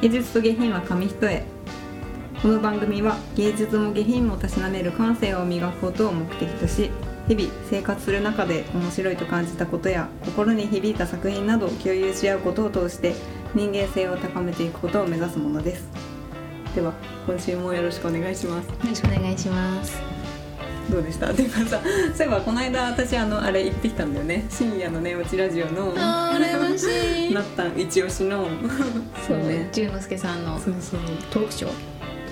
芸術と下品は紙一重。この番組は芸術も下品もたしなめる感性を磨くことを目的とし日々生活する中で面白いと感じたことや心に響いた作品などを共有し合うことを通して人間性を高めていくことを目指すものです。では今週もよろしくお願いします。よろしくお願いします。どうでした？ていうかさそういえばこの間私あのあれ行ってきたんだよね。深夜の寝落ちラジオの。あー羨ましい。なったん。一押しの。そうね。十之助さんのそうそう。トークショー？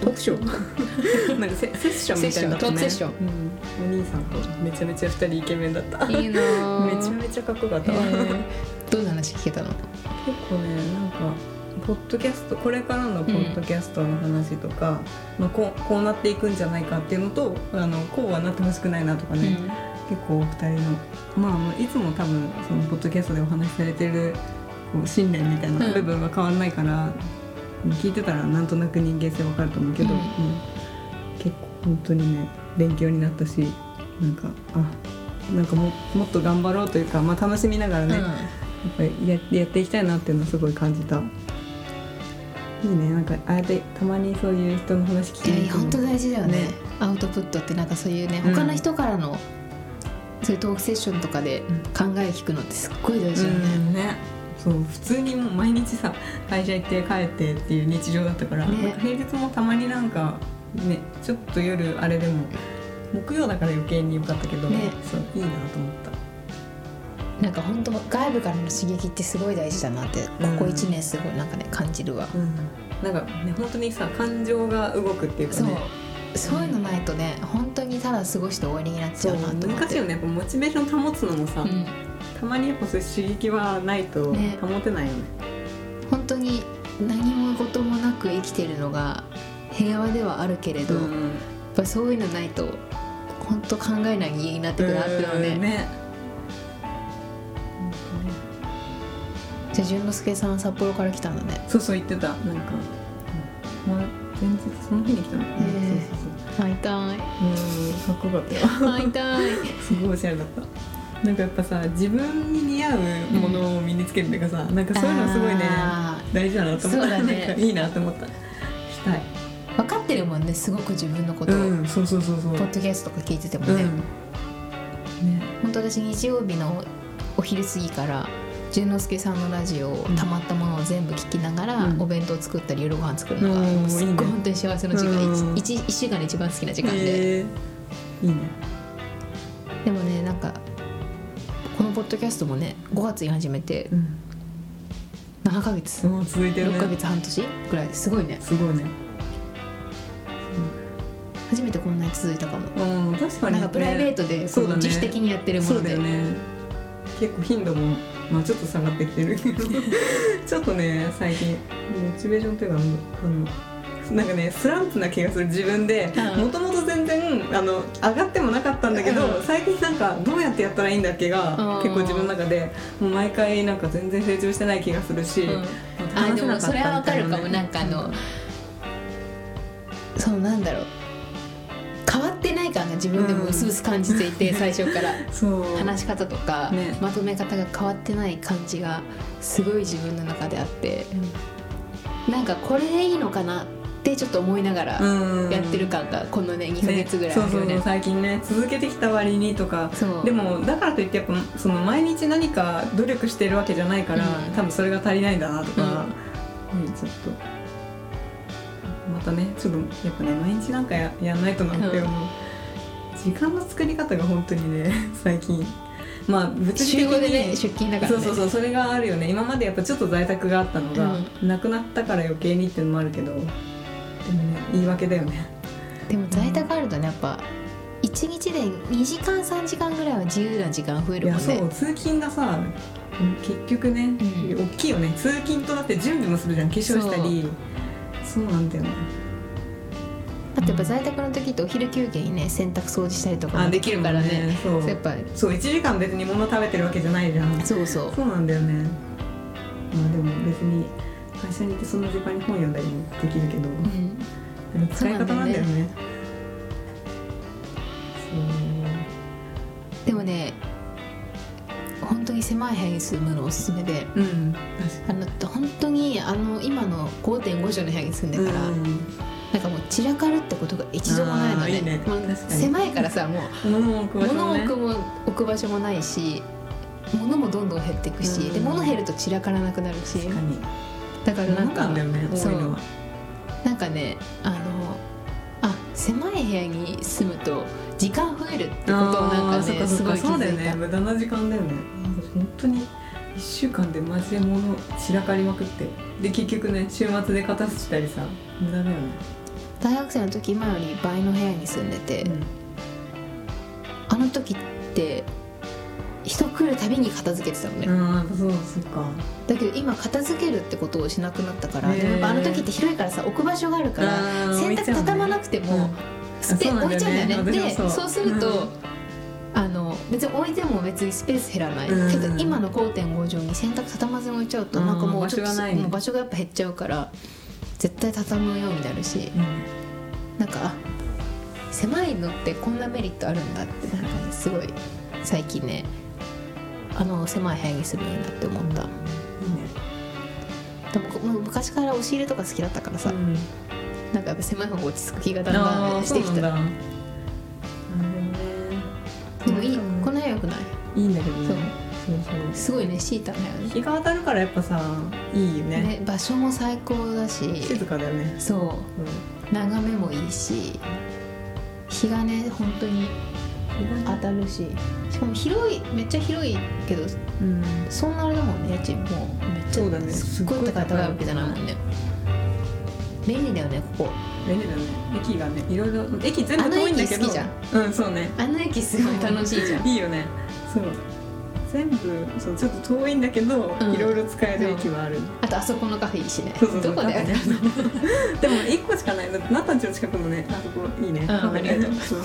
トークショー？なんかセ セッションみたいなトークセッション。うん、お兄さんとめちゃめちゃ二人イケメンだった。いいなー。めちゃめちゃかっこよかった、えーどんな話聞けたの？結構ねなんかポッドキャストこれからのポッドキャストの話とか、まあ、こうこうなっていくんじゃないかっていうのとあのこうはなってほしくないなとかね、結構お二人のまあまあいつも多分そのポッドキャストでお話しされてるこう信念みたいなうん部分は変わらないから、聞いてたらなんとなく人間性わかると思うけど、うん。うん。結構本当にね勉強になったしなんかあなんかももっと頑張ろうというか、まあ、楽しみながらね、うん。やっぱりややっていきたいなっていうのをすごい感じた。いいね。なんかああやってたまにそういう人の話聞きいやに行くの本当大事だよね。ね。アウトプットってなんかそういうねうん。他の人からの、そういうトークセッションとかで考え聞くのってすっごい大事だよね、うんね。そう普通にもう毎日さ会社行って帰ってっていう日常だったから、ね。平日もたまになんかねちょっと夜あれでも木曜だから余計に良かったけど、ね。そういいなと思ったなんか本当外部からの刺激ってすごい大事だなってここうん1年すごいなんかね感じるわ、うん。なんかね本当にさ感情が動くっていうかそう。ねそういうのないとね本当にただ過ごしで終わりになっちゃうなと思って。難しいよね。やっぱモチベーション保つのもさ、うん、たまにやっぱそういう刺激はないとね。保てないよね。本当に何も事もなく生きてるのが平和ではあるけれど、やっうんぱそういうのないと本当考えない家になってくなっていうのねじゃあ淳之介さん札幌から来たんだね。そうそう言ってた。なんか、うん。まあ、前日その日に来たの、えそうそう会いたい。そううんかっこよかったよ会いたい。すごいおしゃれだった。なんかやっぱさ自分に似合うものを身につけるっていうかさ、なんかそういうのすごいねあ大事だなと思った。ね。いいなと思った。したい。ー分かってるもんねすごく自分のこと。を、うんそうそうそうそう。ポッドキャストとか聞いててもうん。ね、ね。本当私日曜日のお昼過ぎから淳之介さんのラジオをたまったものを全部聞きながら、うん。お弁当作ったり夜ご飯作るのが、すっごい本当に幸せの時間、うん。一一一週間で一番好きな時間で、へー。いいね。でもねなんかこのポッドキャストもね5月に始めてうん。7ヶ月、続いてるね。6ヶ月半年ぐらいですごいね。すごいね。初めてこんなに続いたかも、うん確かになんかプライベートで自主的にやってるもそので、うだよね結構頻度も、まあ、ちょっと下がってきてる。け どちょっとね最近モチベーションというかあのなんかねスランプな気がする自分でうん。もともと全然あの上がってもなかったんだけど、うん。最近なんかどうやってやったらいいんだっけがうん。結構自分の中でもう毎回なんか全然成長してない気がするし、うん。あでもそれはわかるかも。なんかあのそうなんだろう変わってない感が自分でもうすうす感じていて、最初から。話し方とか、ね。まとめ方が変わってない感じがすごい自分の中であって。なんかこれでいいのかなってちょっと思いながらうん。やってる感がこのね2ヶ月ぐらいあね、そうそう最近ね続けてきた割にとか。でもだからといってやっぱその毎日何か努力してるわけじゃないから、うん。多分それが足りないんだなとか、うん。ねちょっとまたねちょっとやっぱね毎日なんかややんないとなって思う、時間の作り方が本当にね 最近。まあ物理的週5でねに出勤だからね。そうそうそうそれがあるよね。今までやっぱちょっと在宅があったのが、うなくなったから余計にっていうのもあるけどでもね言い訳だよね。でも在宅あるとねやっぱ1日で2時間3時間ぐらいは自由な時間増えいやるもんね。そう通勤がさ結局ね、うん。大きいよね。通勤とだって準備もするじゃん。化粧したりそうなんだよね。あとやっぱ在宅の時ってお昼休憩にね洗濯掃除したりとかもあできるからね。そう。そうやっぱ。そう1時間別に物食べてるわけじゃないじゃん。そうそう。そうなんだよね。まあでも別に会社にいてその時間に本読んだりもできるけど、うん。使い方なんだよね。でもね本当にに狭い部屋に住むのおすすめでうん。あの本当にあの今の5.5畳の部屋に住んでから、なんかもう散らかるってことが一度もないのでね。狭いからさもう物を置く場所もね。物を置くも置く場所もないし物もどんどん減っていくし、うん。で物減ると散らからなくなるし。確かに。だからなんかなんね多そいうのは。なんかねあのあ狭い部屋に住むと時間増えるってことをなんかねすごい気そうだよづいたね。無駄な時間だよね本当に1週間でマジで物散らかりまくって。で結局ね週末で片付したりさ。無駄だよね。大学生の時今より倍の部屋に住んでて、あの時って人来るたびに片付けてたのね、うんああそうそっか。だけど今片付けるってことをしなくなったから、でもやっぱあの時って広いからさ置く場所があるから洗濯畳まなくても、うん。捨て置いちゃうんだよね。でそうすると、うん別に置いても別にスペース減らない、うん。けど今の5.5畳に洗濯畳まずに置いちゃうと、うん。なんかもうちょっと場所場所がやっぱ減っちゃうから絶対畳むようになるしなんかあ狭いのってこんなメリットあるんだってなんかねすごい最近ねあの狭い部屋に住むようになって思った、でもこもう昔から押し入れとか好きだったからさ、うん。なんかやっぱ狭い方が落ち着く気がだんだんしてきたいいいんだけどね。そう。そうそう。すごいねシータの部屋ね。日が当たるからやっぱさいいよね。ね場所も最高だし。静かだよね。そう。眺めもいいし日がね本当に当たるし。しかも広いめっちゃ広いけどうん。そんなあれだもんね家賃。もうめっちゃそうだね。すっごい高いわけじゃないもんね便利だよねここ。便利だね。駅がねいろいろ駅全部遠いんだけど。あの駅好きじゃん。うんそうね。あの駅すごい楽しいじゃん。いいよねそう。全部そうちょっと遠いんだけど、うん。いろいろ使える駅はある、あとあそこのカフェいいしね。そうそうそう。どこだよ？ねでも一個しかない。だってナタンチの近くもねあそこいいね。んカフェねありがとう。そう。あ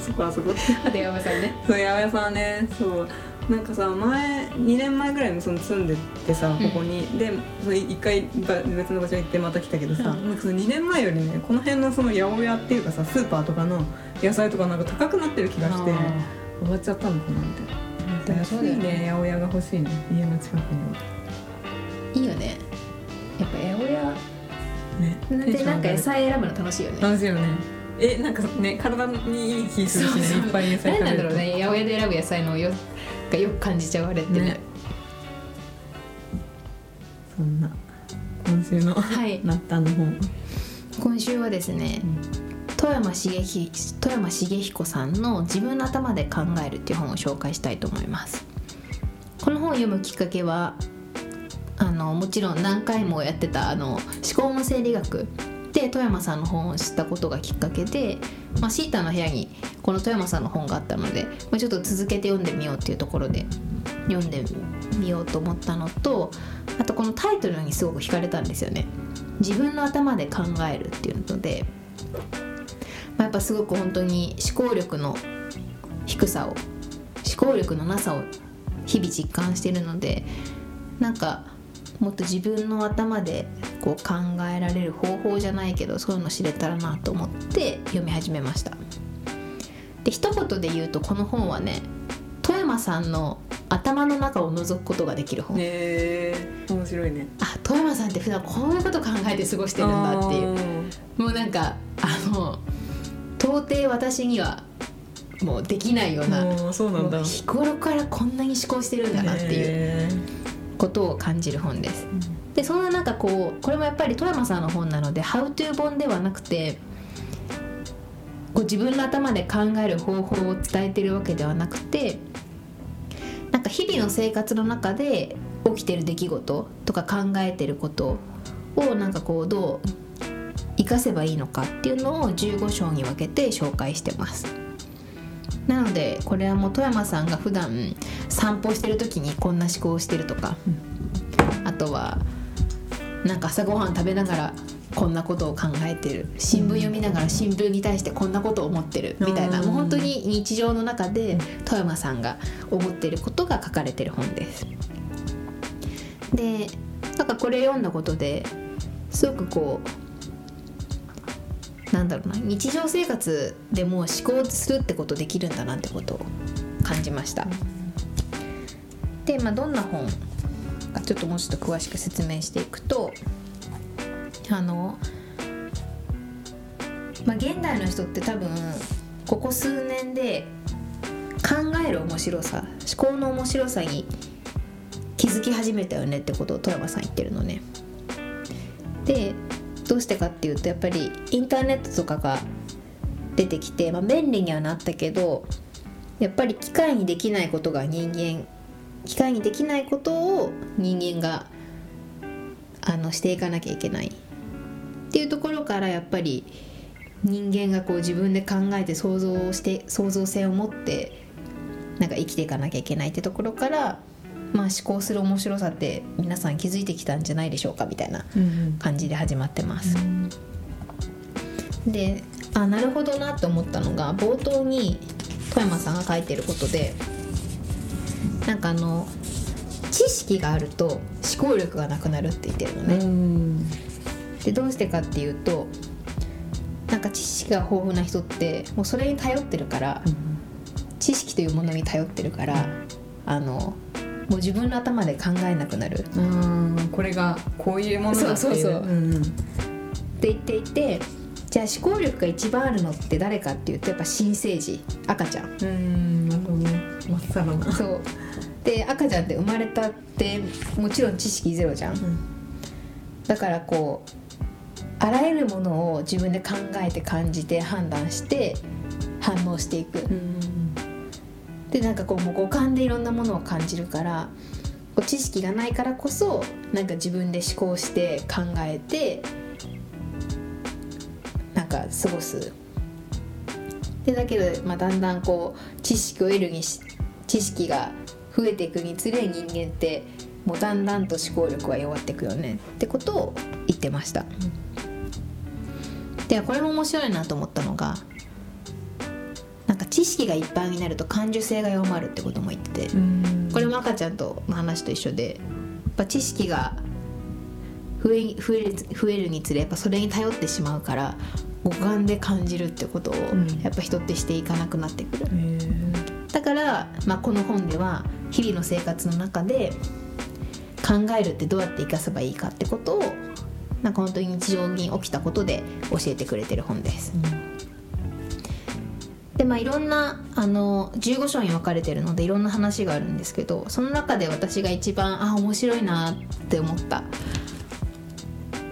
そこあそこ。あと山さんね。そう八百屋さんね。そう。なんかさ前2年前ぐらいにその住んでてさここに、でその一回ば別の場所に行ってまた来たけどさ、うん。なんかその2年前よりねこの辺のその八百屋っていうかさスーパーとかの野菜とかなんか高くなってる気がして終わっちゃったのかなみたいな。そうだよね。ね八百屋が欲しいね家の近くにいいよね。やっぱ八百屋。はねでなんか野菜選ぶの楽しいよね。楽しいよね。えなんかね体にいい気するしねそうそう。いっぱい野菜何なんだろうね八百屋で選ぶ野菜のよがよく感じちゃうあれって。ね。ねそんな今週のはい。ナッタの本。今週はですね富山茂富山茂彦さんの「自分の頭で考える」っていう本を紹介したいと思いますこの本を読むきっかけはあのもちろん何回もやってたあの思考の整理学で富山さんの本を知ったことがきっかけで、まあ、シータの部屋にこの富山さんの本があったので、まあ、ちょっと続けて読んでみようっていうところで読んでみようと思ったのとあとこのタイトルにすごく惹かれたんですよね。自分の頭で考えるっていうので、まあ、やっぱすごく本当に思考力の低さを思考力のなさを日々実感しているのでなんかもっと自分の頭でこう考えられる方法じゃないけどそういうの知れたらなと思って読み始めました。で一言で言うとこの本はね富山さんの頭の中を覗くことができる本、ねえ面白いね。あ富山さんって普段こういうこと考えて過ごしてるんだっていう。もうなんかあの到底私にはもうできないようなそうなんだ。日頃からこんなに思考してるんだなっていうへことを感じる本です。でそんな中こうこれもやっぱり富山さんの本なので「How to 本」ではなくてこう自分の頭で考える方法を伝えてるわけではなくてなんか日々の生活の中で起きてる出来事とか考えてることをなんかこうどう生かせばいいのかっていうのを15章に分けて紹介してます。なのでこれはもう富山さんが普段散歩してる時にこんな思考をしてるとか、あとはなんか朝ごはん食べながらこんなことを考えてる新聞読みながら新聞に対してこんなことを思ってるみたいな、うんもう本当に日常の中で富山さんが思ってることが書かれてる本です。でなんかこれ読んだことですごくこうなんだろうな日常生活でも思考するってことできるんだなってことを感じました。で、まあ、どんな本かちょっともうちょっと詳しく説明していくとあの、まあ、現代の人って多分ここ数年で考える面白さ思考の面白さに気づき始めたよねってことを富山さん言ってるのね。でどうしてかっていうとやっぱりインターネットとかが出てきて、まあ、便利にはなったけどやっぱり機械にできないことが人間機械にできないことを人間があのしていかなきゃいけない。っていうところからやっぱり人間がこう自分で考えて想像して創造性を持ってなんか生きていかなきゃいけないってところからまあ思考する面白さって皆さん気づいてきたんじゃないでしょうかみたいな感じで始まってます。であなるほどなって思ったのが冒頭に富山さんが書いてることでなんかあの知識があると思考力がなくなるって言ってるのね。でどうしてかっていうとなんか知識が豊富な人ってもうそれに頼ってるから、知識というものに頼ってるからあのもう自分の頭で考えなくなる。ってうんこれがこういうものだっていう。そうそうそう。うんうん。言っていてじゃあ思考力が一番あるのって誰かっていうとやっぱ新生児。赤ちゃん。うんなるほどね。まっさらな。そう。で赤ちゃんって生まれたってもちろん知識ゼロじゃん、だからこうあらゆるものを自分で考えて感じて判断して反応していく、うんでなんかこうもう五感でいろんなものを感じるからこう知識がないからこそなんか自分で思考して考えてなんか過ごす。でだけど、まあ、だんだんこう知識を得るにし知識が増えていくにつれ人間ってもうだんだんと思考力は弱っていくよねってことを言ってました、でこれも面白いなと思ったのがなんか知識がいっぱいになると感受性が弱まるってことも言ってて、うん。これも赤ちゃんとの話と一緒でやっぱ知識が増え増える増えるにつれやっぱそれに頼ってしまうから五感で感じるってことをん。やっぱ人ってしていかなくなってくる、へー。だから、まあ、この本では日々の生活の中で考えるってどうやって生かせばいいかってことをなんか本当に日常に起きたことで教えてくれてる本です。でまあいろんなあの15章に分かれてるのでいろんな話があるんですけどその中で私が一番あ面白いなって思った。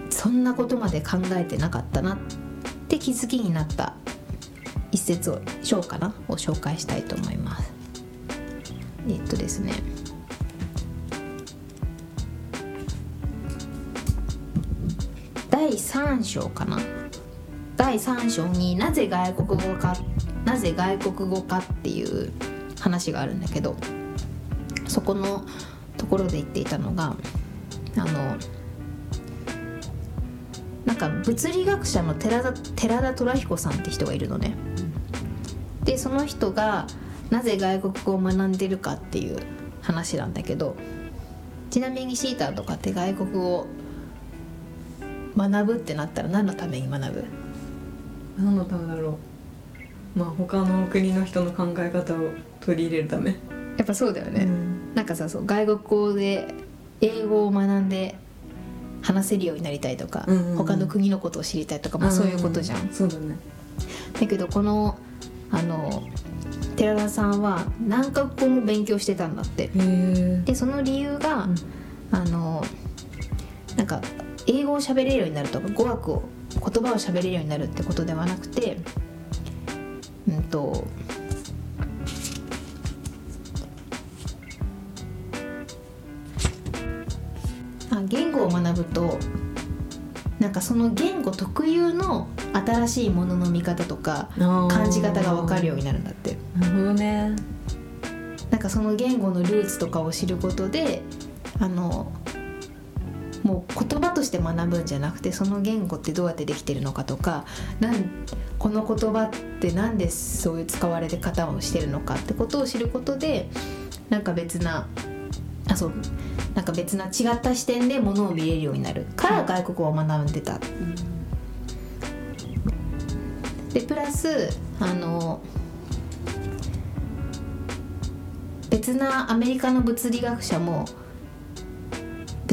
そんなことまで考えてなかったなって気づきになった。一節を章かな？を紹介したいと思います。えっとですね。第3章かな？第3章になぜ外国語かなぜ外国語かっていう話があるんだけどそこのところで言っていたのがあのなんか物理学者の寺田寺田虎彦さんって人がいるのね。でその人がなぜ外国語を学んでるかっていう話なんだけどちなみにシーターとかって外国語を学ぶってなったら何のために学ぶ？何のためだろまあ他の国の人の考え方を取り入れるため。やっぱそうだよね、うん。なんかさそう外国語で英語を学んで話せるようになりたいとか、うんうんうん。他の国のことを知りたいとか、まあ、そういうことじゃん。そうだね。だけどこのあの寺田さんは何カ国語も勉強してたんだって。でその理由が、うん。あのなんか英語を喋れるようになるとか語学を言葉を喋れるようになるってことではなくてうんと。あ言語を学ぶとなんかその言語特有の新しいものの見方とか感じ方が分かるようになるんだって。なるほどね。なんかその言語のルーツとかを知ることであのもう言葉として学ぶんじゃなくてその言語ってどうやってできてるのかとかなんこの言葉ってなんでそういう使われ方をしてるのかってことを知ることでなんか別なあそうなんか別な違った視点でものを見れるようになるから外国語を学んでた。でプラスあの別なアメリカの物理学者も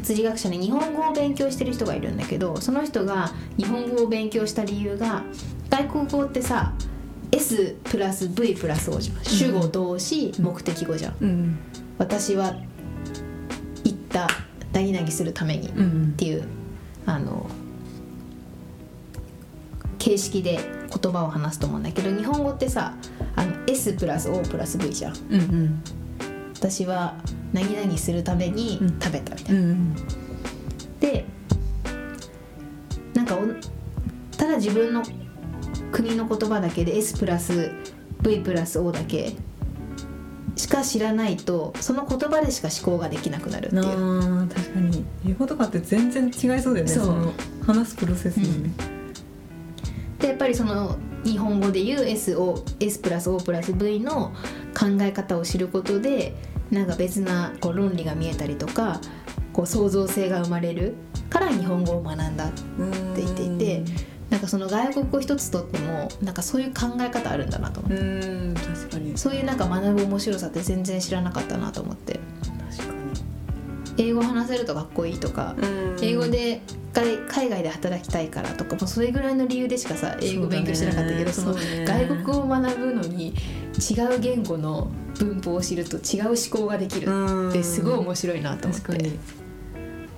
物理学者に日本語を勉強してる人がいるんだけどその人が日本語を勉強した理由が外国語ってさ S プラス V プラス O じゃん。主語動詞、目的語じゃん。うん。私は言った何々するためにっうん。ていうあの形式で言葉を話すと思うんだけど日本語ってさあの S プラス O プラス V じゃん。うんうん私は何々するためにうん。食べたみたいな、うんでなんかおただ自分の国の言葉だけで S プラス V プラス O だけ。しか知らないとその言葉でしか思考ができなくなるっていう。なあ確かに。英語とかって全然違いそうだよねそう。の話すプロセスもね、でやっぱりその日本語で言う SO S プラス O プラス V の考え方を知ることでなんか別なこう論理が見えたりとかこう創造性が生まれるから日本語を学んだって言っていてなんかその外国語一つとってもなんかそういう考え方あるんだなと思って。うん確かに。そういうなんか学ぶ面白さって全然知らなかったなと思って。確か英語話せるとかっこいいとか英語で海海外で働きたいからとかもうそれぐらいの理由でしかさ英語勉強してなかったけどそ,、のそうだね。外国語を学ぶのに違う言語の文法を知ると違う思考ができる。ってすごい面白いなと思って。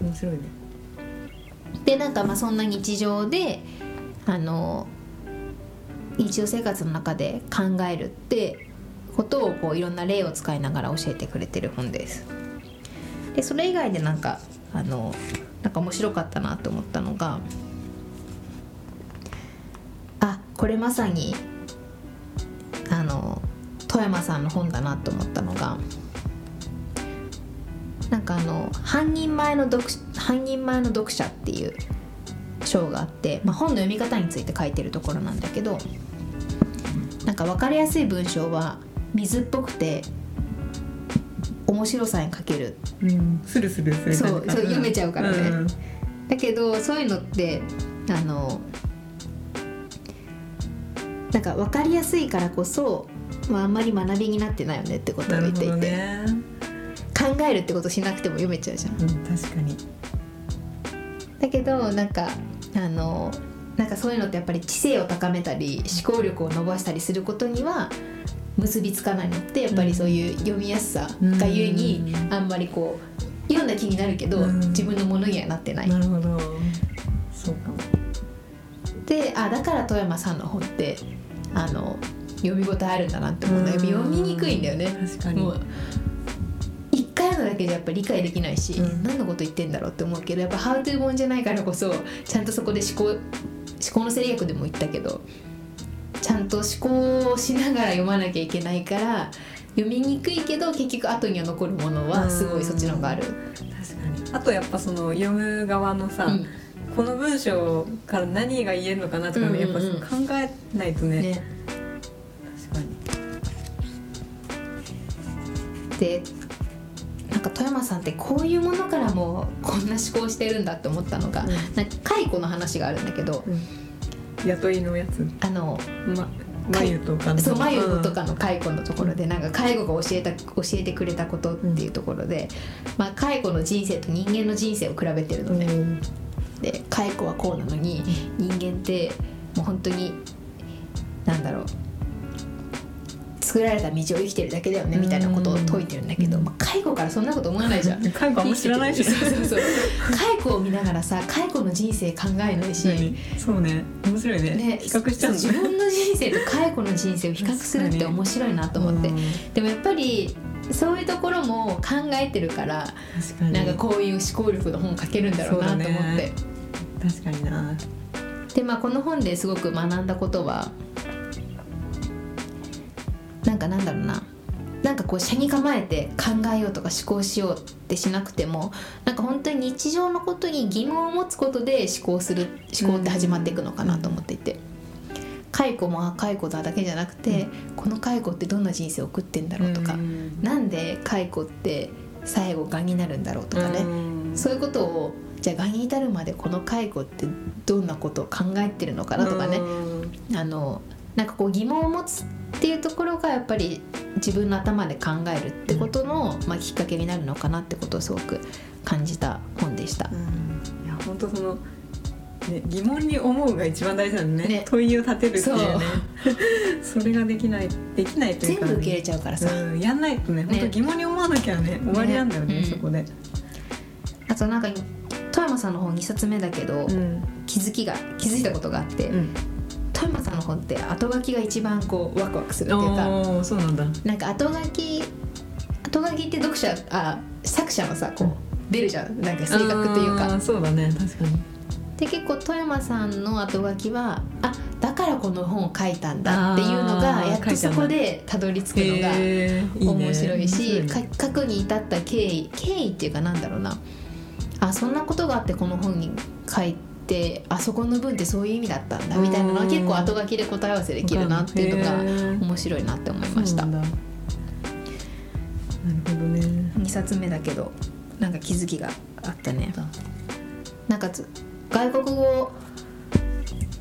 面白いね。でなんかまあそんな日常であの日常生活の中で考えるってことをこういろんな例を使いながら教えてくれてる本です。でそれ以外でなんかあのなんか面白かったなと思ったのがあこれまさにあの富山さんの本だなと思ったのがなんかあの半人前の読半人前の読者っていう章があって、まあ、本の読み方について書いてるところなんだけどなんか分かりやすい文章は水っぽくて面白さに欠ける。うん。スルスルするそうそう読めちゃうからね。ん。だけどそういうのってあのなんか分かりやすいからこそ、まあ、あんまり学びになってないよねってことを言っていて、どね考えるってことしなくても読めちゃうじゃん。うん確かに。だけどなんかあのなんかそういうのってやっぱり知性を高めたり思考力を伸ばしたりすることには結びつかないのってやっぱりそういう読みやすさがゆえにうんあんまりこう読んだ気になるけどうん。自分のものにはなってない。なるほど。そうかも。であだから富山さんの本ってあの読み応えあるんだなって思うのうん。読みにくいんだよね。確かに。もう一回読むだけじゃやっぱり理解できないし、うん。何のこと言ってんだろうって思うけどやっぱ「ハウトゥー本じゃないからこそちゃんとそこで思考思考の制約でも言ったけどちゃんと思考をしながら読まなきゃいけないから読みにくいけど結局後には残るものはすごいそっちの方がある。確かに。あとやっぱその読む側のさ、うん。この文章から何が言えるのかなとかね、やっぱ考えないとね。ね、でなんか富山さんってこういうものからもこんな思考してるんだって思ったのが、うん。なんか解雇の話があるんだけど雇いのやつ。あのま眉とかのそう眉とかの介護のところでなんか介護が教えた教えてくれたことっていうところで、まあ、介護の人生と人間の人生を比べてるのね、うん。で介護はこうなのに人間ってもう本当になんだろう作られた道を生きてるだけだよねみたいなことを説いてるんだけど、うん。まあ、介護からそんなこと思わないじゃん。介護あんま知らないし。そうそうそう。介護を見ながらさ介護の人生考えないし、何？そうね。面白いね。ね、比較しちゃう。んだ自分の人生と介護の人生を比較するって面白いなと思って、うん。でもやっぱりそういうところも考えてるからなんかこういう思考力の本書けるんだろうなと思って、確かにな。でまあこの本ですごく学んだことはなんかなんだろうな。なんかこう車に構えて考えようとか思考しようってしなくてもなんか本当に日常のことに疑問を持つことで思考する思考って始まっていくのかなと思っていて。解雇もあ解雇だだけじゃなくて、この解雇ってどんな人生を送ってんだろうとか、うん。なんで解雇って最後がんになるんだろうとかね、うん。そういうことをじゃあがんに至るまでこの介護ってどんなことを考えてるのかなとかね、うん。あのなんかこう疑問を持つっていうところがやっぱり自分の頭で考えるってことの、まあ、きっかけになるのかなってことをすごく感じた本でした。いや本当その、ね、疑問に思うが一番大事なんだね。ね。問いを立てるっていうね。そ れができないできないというか、全部受け入れちゃうからさ、うん、やんないとねね。本当疑問に思わなきゃね終わりなんだよねうん。そこで、あとなんか富山さんの本2冊目だけど、うん。気づきが気づいたことがあって、うん、富山さんの本って後書きが一番こうワクワクするっていうかそうなんだ。なんか後書き後書きって読者あ作者のさこう出るじゃん。なんか性格というあかーそうだね。確かに。で結構富山さんの後書きはあだからこの本を書いたんだっていうのがやっとそこでたどり着くのが面白いしね。か書くに至った経緯経緯っていうかなんだろうな。あそんなことがあってこの本に書いてあそこの文ってそういう意味だったんだみたいなのはうん。結構後書きで答え合わせできるなっていうのが面白いなって思いました。なるほどね。2冊目だけどなんか気づきがあったね。なんかつ外国語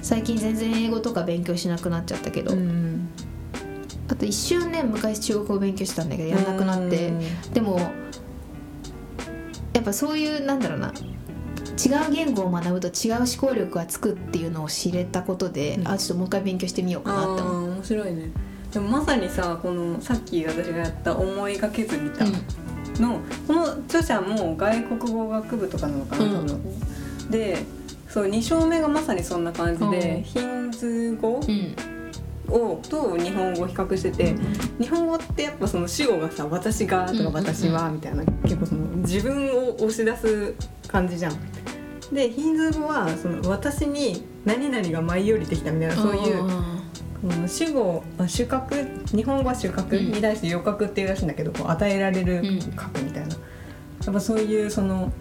最近全然英語とか勉強しなくなっちゃったけど、うん。あと一瞬ね昔中国語勉強してたんだけどやんなくなってうん。でもやっぱそういうなんだろうな違う言語を学ぶと違う思考力がつくっていうのを知れたことで、うん。あちょっともう一回勉強してみようかなって思う。面白いね。でもまさにさこのさっき私がやった「思いがけず見た」の、この著者も外国語学部とかなのかな、うん。多分。でそう2章目がまさにそんな感じで、うん。ヒンズ語うんをと日本語を比較してて、日本語ってやっぱその主語がさ「私が」とか「うんうんうん。私は」みたいな結構その自分を押し出す感じじゃん。でヒンズー語はその私に何々が舞い降りてきたみたいなそういう、主語あ主格日本語は主格うん。に対して余格っていうらしいんだけど、こう与えられるうん。格みたいな、やっぱそういうその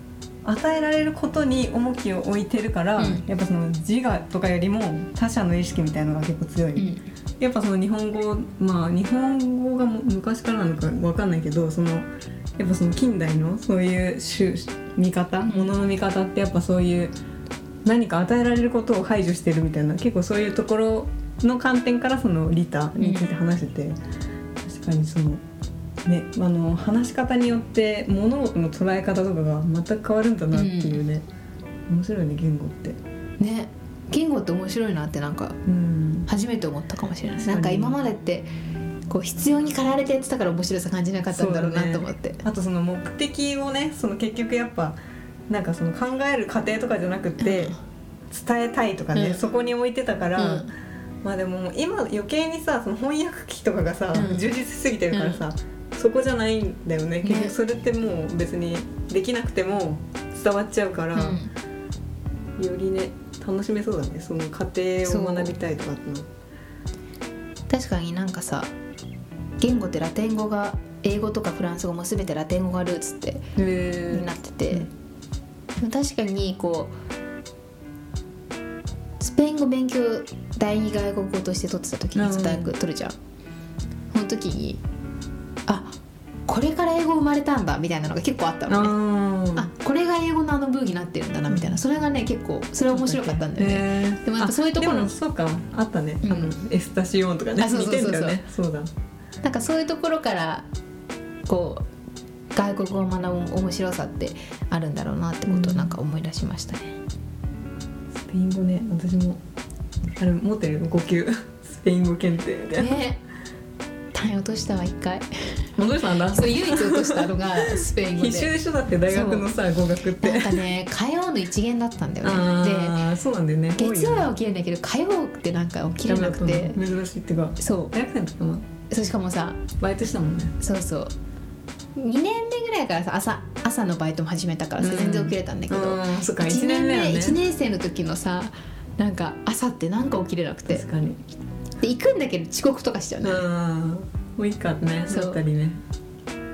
与えられることに重きを置いてるから、うん。やっぱその自我とかよりも他者の意識みたいなのが結構強い、うんやっぱその日本語まあ日本語がも昔からなのかわかんないけどそのやっぱその近代のそういう種見方ものの見方ってやっぱそういう何か与えられることを排除してるみたいな結構そういうところの観点からその利他について話してて、確かにそのねあの話し方によって物事の捉え方とかが全く変わるんだなっていうね、面白いね言語って。ね言語って面白いなってなんかうん。初めて思ったかもしれない。なんか今までってこう必要に駆られてやってたから面白さ感じなかったんだろうなと思って。あとその目的をねその結局やっぱなんかその考える過程とかじゃなくて伝えたいとかね、うん。そこに置いてたから、うん。まあでも今余計にさその翻訳機とかがさ、うん。充実しすぎてるからさ、そこじゃないんだよね。結局それってもう別にできなくても伝わっちゃうから、うん。よりね楽しめそうだね。その過程を学びたいとかっての。確かになんかさ言語ってラテン語が英語とかフランス語も全てラテン語がルーツってへになってて、うん。確かにこうスペイン語勉強第二外国語として取ってた時うんに大学取るじゃん、その時にあこれから英語生まれたんだみたいなのが結構あったのね。ああこれが英語のあの文になってるんだなみたいな。それがね結構それ面白かったんだよね。ねでもやっぱそういうところでもそうかあったね、うん。あのエスタシオンとかねあそうそうそうそう。ね。そうだ。なんかそういうところからこう外国語を学ぶ面白さってあるんだろうなってことをなんか思い出しましたね、スペイン語ね私もあれ持ってるよ5級スペイン語検定みたいな、ね単位落としたわ一回。戻したんだ。そう唯一落としたのがスペイン語で。必修でしょだって大学のさ語学って。なんかね火曜の一限だったんだよね。ああそうなんだよね。で月曜は起きるんだけど火曜ってなんか起きれなくて。珍しいっていう。かそ大学生の時かなうそうしかもさバイトしたもんね。そうそう。2年目ぐらいからさ朝朝のバイトも始めたからさうん。全然起きれたんだけど、うんそっか1 1年目ね。1年生の時のさなんか朝ってなんか起きれなくて。確かにで行くんだけど遅刻とかしちゃううん。ね、もういいかねそう。だったりね。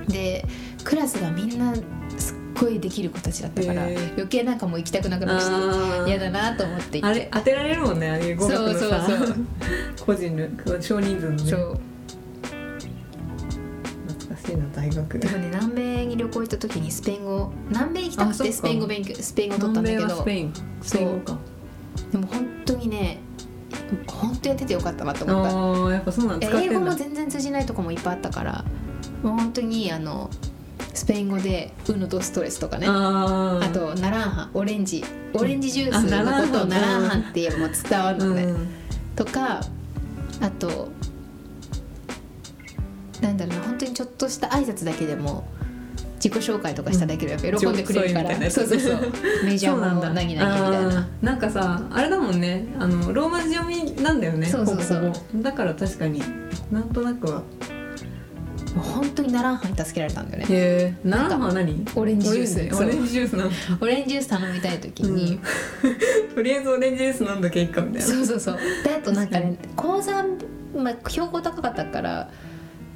でクラスがみんなすっごいできる子たちだったから余計なんかもう行きたくなくなって嫌だなと思って行って。あれ当てられるもんねああいう語学のさ。そうそうそう。個人の少人数のね。そう。懐かしいな大学。でもね南米に旅行行った時にスペイン語南米行きたくてか。スペイン語勉強スペイン語取ったんだけど。スペイン。スペイン語か。でも本当にね本当やっててよかったなと思った。やっぱそうなん使っ英語も全然通じないとこもいっぱいあったから。もう本当にあのスペイン語で「ウノとストレス」とかね。あとナランハオレンジ。オレンジジュースのことをナランハって言えばもう伝わるのね、うん。とかあとなんだろうな。本当にちょっとした挨拶だけでも自己紹介とかしただけで喜んでくれるから、うんそうそうそう。メジャーそうなんだも何々みたいな。なんかさあれだもんね。あのローマ字読みなんだよねそうそうそう。だから確かになんとなくは。もう本当にナランハに助けられたんだよね。へえ。ナランハは何？オレンジジュースオレンジジュース。なんだ。オレンジジュース頼みたい時に、とりあえずオレンジジュース飲んどけいいかみたいな。そうそうそう。であとなんかね高山、まあ、標高高かったから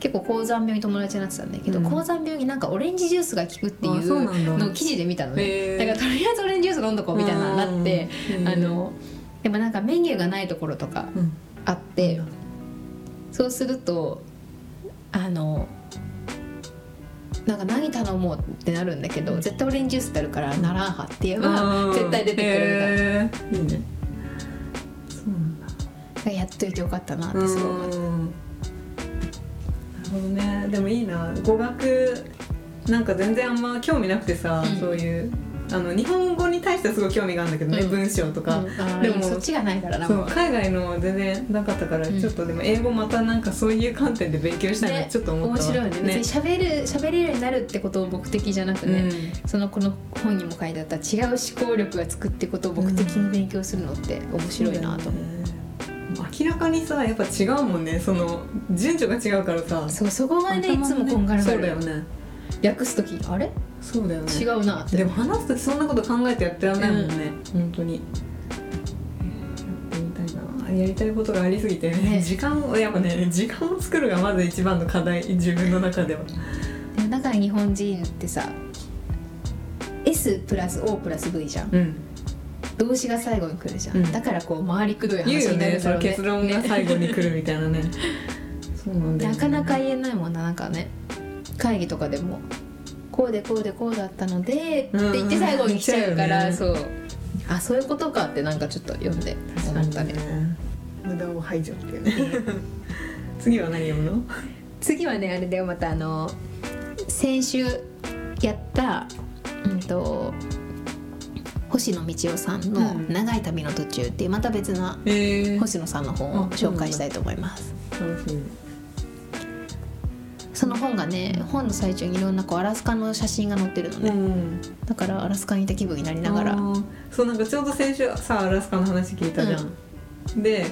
結構高山病に友達になってたんだけど、うん。高山病になんかオレンジジュースが効くっていうのを記事で見たのね。だからとりあえずオレンジジュース飲んどこうみたいななってうん。あのでもなんかメニューがないところとかうん。あってそうするとあのなんか何頼もうってなるんだけど絶対オレンジジュースってあるからナランハって言えばうん絶対出てくるみたいなやっといてよかったなってすごい思った。ほどね。でもいいな。語学なんか全然あんま興味なくてさ、うん。そういう。あの日本語に対してはすごい興味があるんだけどね、うん。文章とか、うん。でもそっちがないからな。海外の全然なかったから、うん。ちょっとでも英語またなんかそういう観点で勉強したいなねちょっと思ったわ。面白いね。別に喋る喋れるようになるってことを目的じゃなくね、そのこの本にも書いてあった違う思考力がつくってことを目的に勉強するのって面白いなと思う、明らかにさやっぱ違うもんね。その順序が違うからさ。そうそこがねいつもこんがらがる。そうだよね。訳す時あれ？そうだよね。違うなって。でも話す時そんなこと考えてやってらんないもんね、本当に。えーやってみたいな。やりたいことがありすぎて。ね。ね時間をやっぱね時間を作るがまず一番の課題。自分の中では。でもだから日本人ってさ S プラス O プラス V じゃん。うん動詞が最後に来るじゃん、うん。だからこう回りくどい話になるんだろうね。結論が最後に来るみたいなね。そうなんだよ、ね、なかなか言えないもんななんかね。会議とかでもこうでこうでこうだったのでって言って最後に来ちゃうから、うんそう。あそういうことかってなんかちょっと読んで思ったね。無駄を排除っていうね。次は何読むの？次はねあれだよまたあの先週やったうんと星野道夫さんのうん「長い旅の途中」っていうまた別なえー、星野さんの本を紹介したいと思います。その本がね本の最中にいろんなこうアラスカの写真が載ってるのね、ん。だからアラスカにいた気分になりながら。そうなんかちょうど先週さアラスカの話聞いたじゃん、で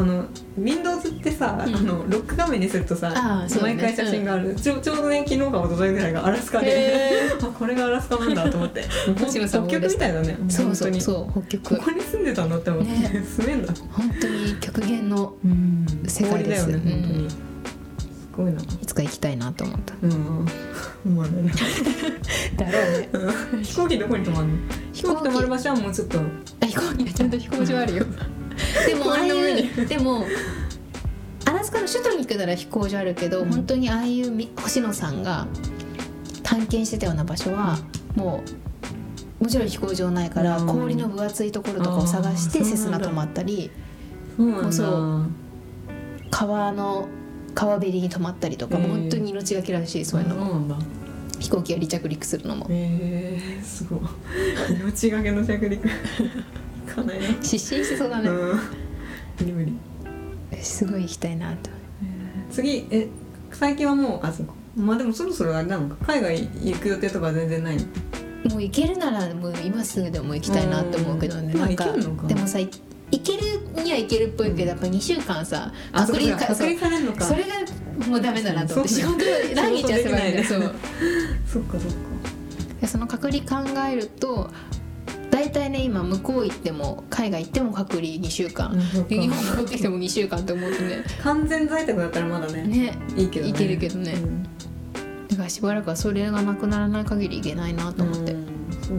あの Windows ってさ、うん。あのロック画面にするとさね。毎回写真がある、ちょちょうどね昨日か一昨日ぐらいがアラスカでこれがアラスカなんだと思って。北極みたいだね。そうそう。本当に。そう北極。ここに住んでたんだって思って、ね。住めんだ。本当に極限のうん。世界です。氷だよね本当に、うんすごいな。いつか行きたいなと思った。うん。思わないな。だろうね。うん。飛行機どこに止まるの？飛行機。止まる場所はもうちょっと。あ飛行機はちゃんと飛行場あるよ でもああい。うでもアラスカの首都に行くなら飛行場あるけど、うん。本当にああいうみ星野さんが探検してたような場所はもうもちろん飛行場ないから、うん。氷の分厚いところとかを探してセスナ泊まったりもうそう川の川べりに泊まったりとか、もう本当に命がけらしいそういうのも、飛行機が離着陸するのも。えー、すごい。命がけの着陸。行かないな。失神しそうだね、うん。無理無理。すごい行きたいなと。次え最近はもうあそうか。まあでもそろそろあれなのか。海外行く予定とかは全然ないの？もう行けるならもう今すぐでも行きたいなって思うけどね。かでもさい行けるには行けるっぽいけどやっぱ2週間さあ隔離かそれるのか。それがもうダメだなと思って仕事何日休めばいいんだよそう。そっかそっか。でその隔離考えると大体ね今向こう行っても海外行っても隔離2週間、日本戻ってきても2週間って思うとね。完全在宅だったらまだねねいいけどね。いけるけどね。うん。だからしばらくはそれがなくならない限りいけないなと思って、うんそう。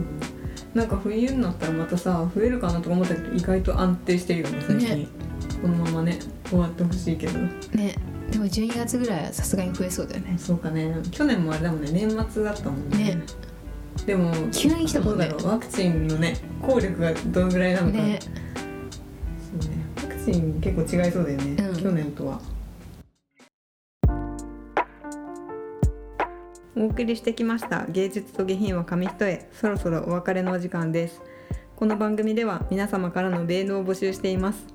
なんか冬になったらまたさ増えるかなとか思ったけど意外と安定してるよね最近。ねこのままね終わってほしいけど。ね。でも12月ぐらいはさすがに増えそうだよね。そうかね。去年もあれだもんね年末だったもんね。ねでも急に来たもんね。どうだろうワクチンのね効力がどのぐらいなのか、ね。そうね。ワクシーン結構違いそうだよね、うん。去年とは。お送りしてきました芸術と下品は紙一重。そろそろお別れのお時間です。この番組では皆様からのメールを募集しています。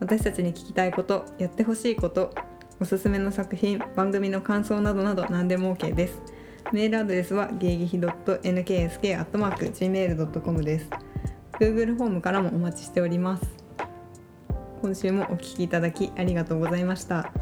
私たちに聞きたいことやってほしいことおすすめの作品番組の感想などなど何でも OK ですメールアドレスは芸劇 .nksk.gmail.com です。Google フォームからもお待ちしております。今週もお聞きいただきありがとうございました。